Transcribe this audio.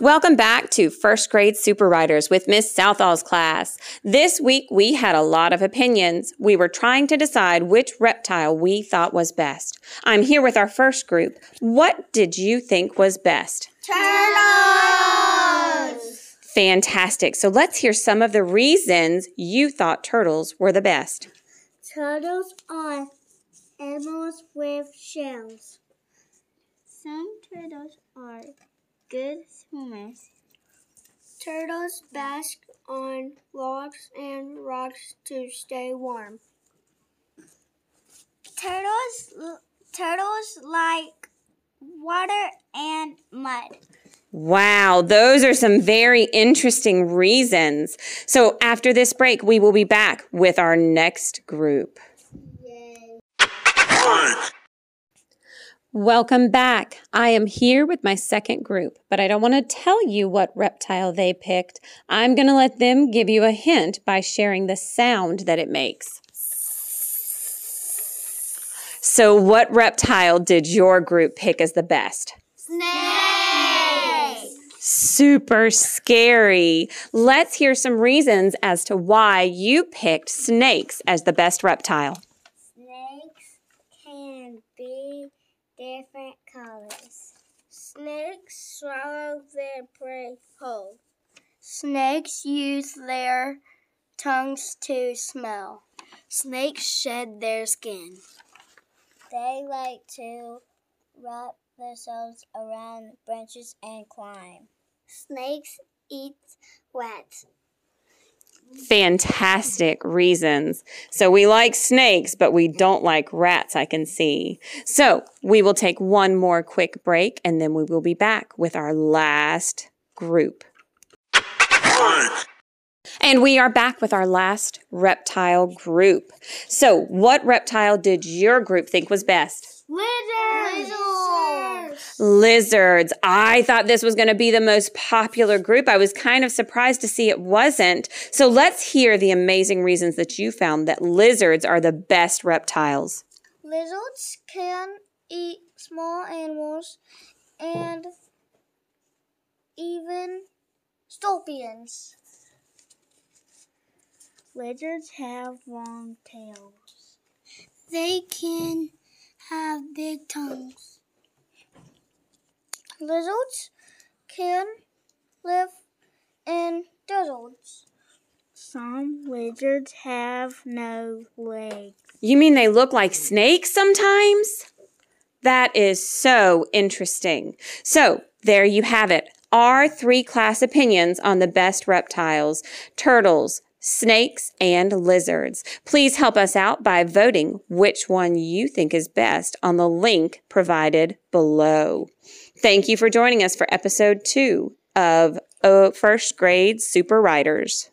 Welcome back to first grade super writers with Miss Southall's class. This week we had a lot of opinions. We were trying to decide which reptile we thought was best. I'm here with our first group. What did you think was best? Turtles! Fantastic. So let's hear some of the reasons you thought turtles were the best. Turtles are animals with shells. Some turtles are good swimmers. Turtles bask on logs and rocks to stay warm. Turtles turtles like water and mud. Wow, those are some very interesting reasons. So after this break, we will be back with our next group. Yay. Welcome back. I am here with my second group, but I don't want to tell you what reptile they picked. I'm going to let them give you a hint by sharing the sound that it makes. So, what reptile did your group pick as the best? Snakes! Super scary. Let's hear some reasons as to why you picked snakes as the best reptile. Snakes can be different colors. Snakes swallow their prey whole. Snakes use their tongues to smell. Snakes shed their skin. They like to wrap themselves around branches and climb. Snakes eat rats. Fantastic reasons. So we like snakes, but we don't like rats, I can see. So we will take one more quick break and then we will be back with our last group. And we are back with our last reptile group. So what reptile did your group think was best? Lizards. Lizards. I thought this was going to be the most popular group. I was kind of surprised to see it wasn't. So let's hear the amazing reasons that you found that lizards are the best reptiles. Lizards can eat small animals and even scorpions. Lizards have long tails. They can have big tongues. Can live in deserts. Some lizards have no legs. You mean they look like snakes sometimes? That is so interesting. So, there you have it. Our three class opinions on the best reptiles turtles, snakes, and lizards. Please help us out by voting which one you think is best on the link provided below. Thank you for joining us for episode two of uh, First Grade Super Writers.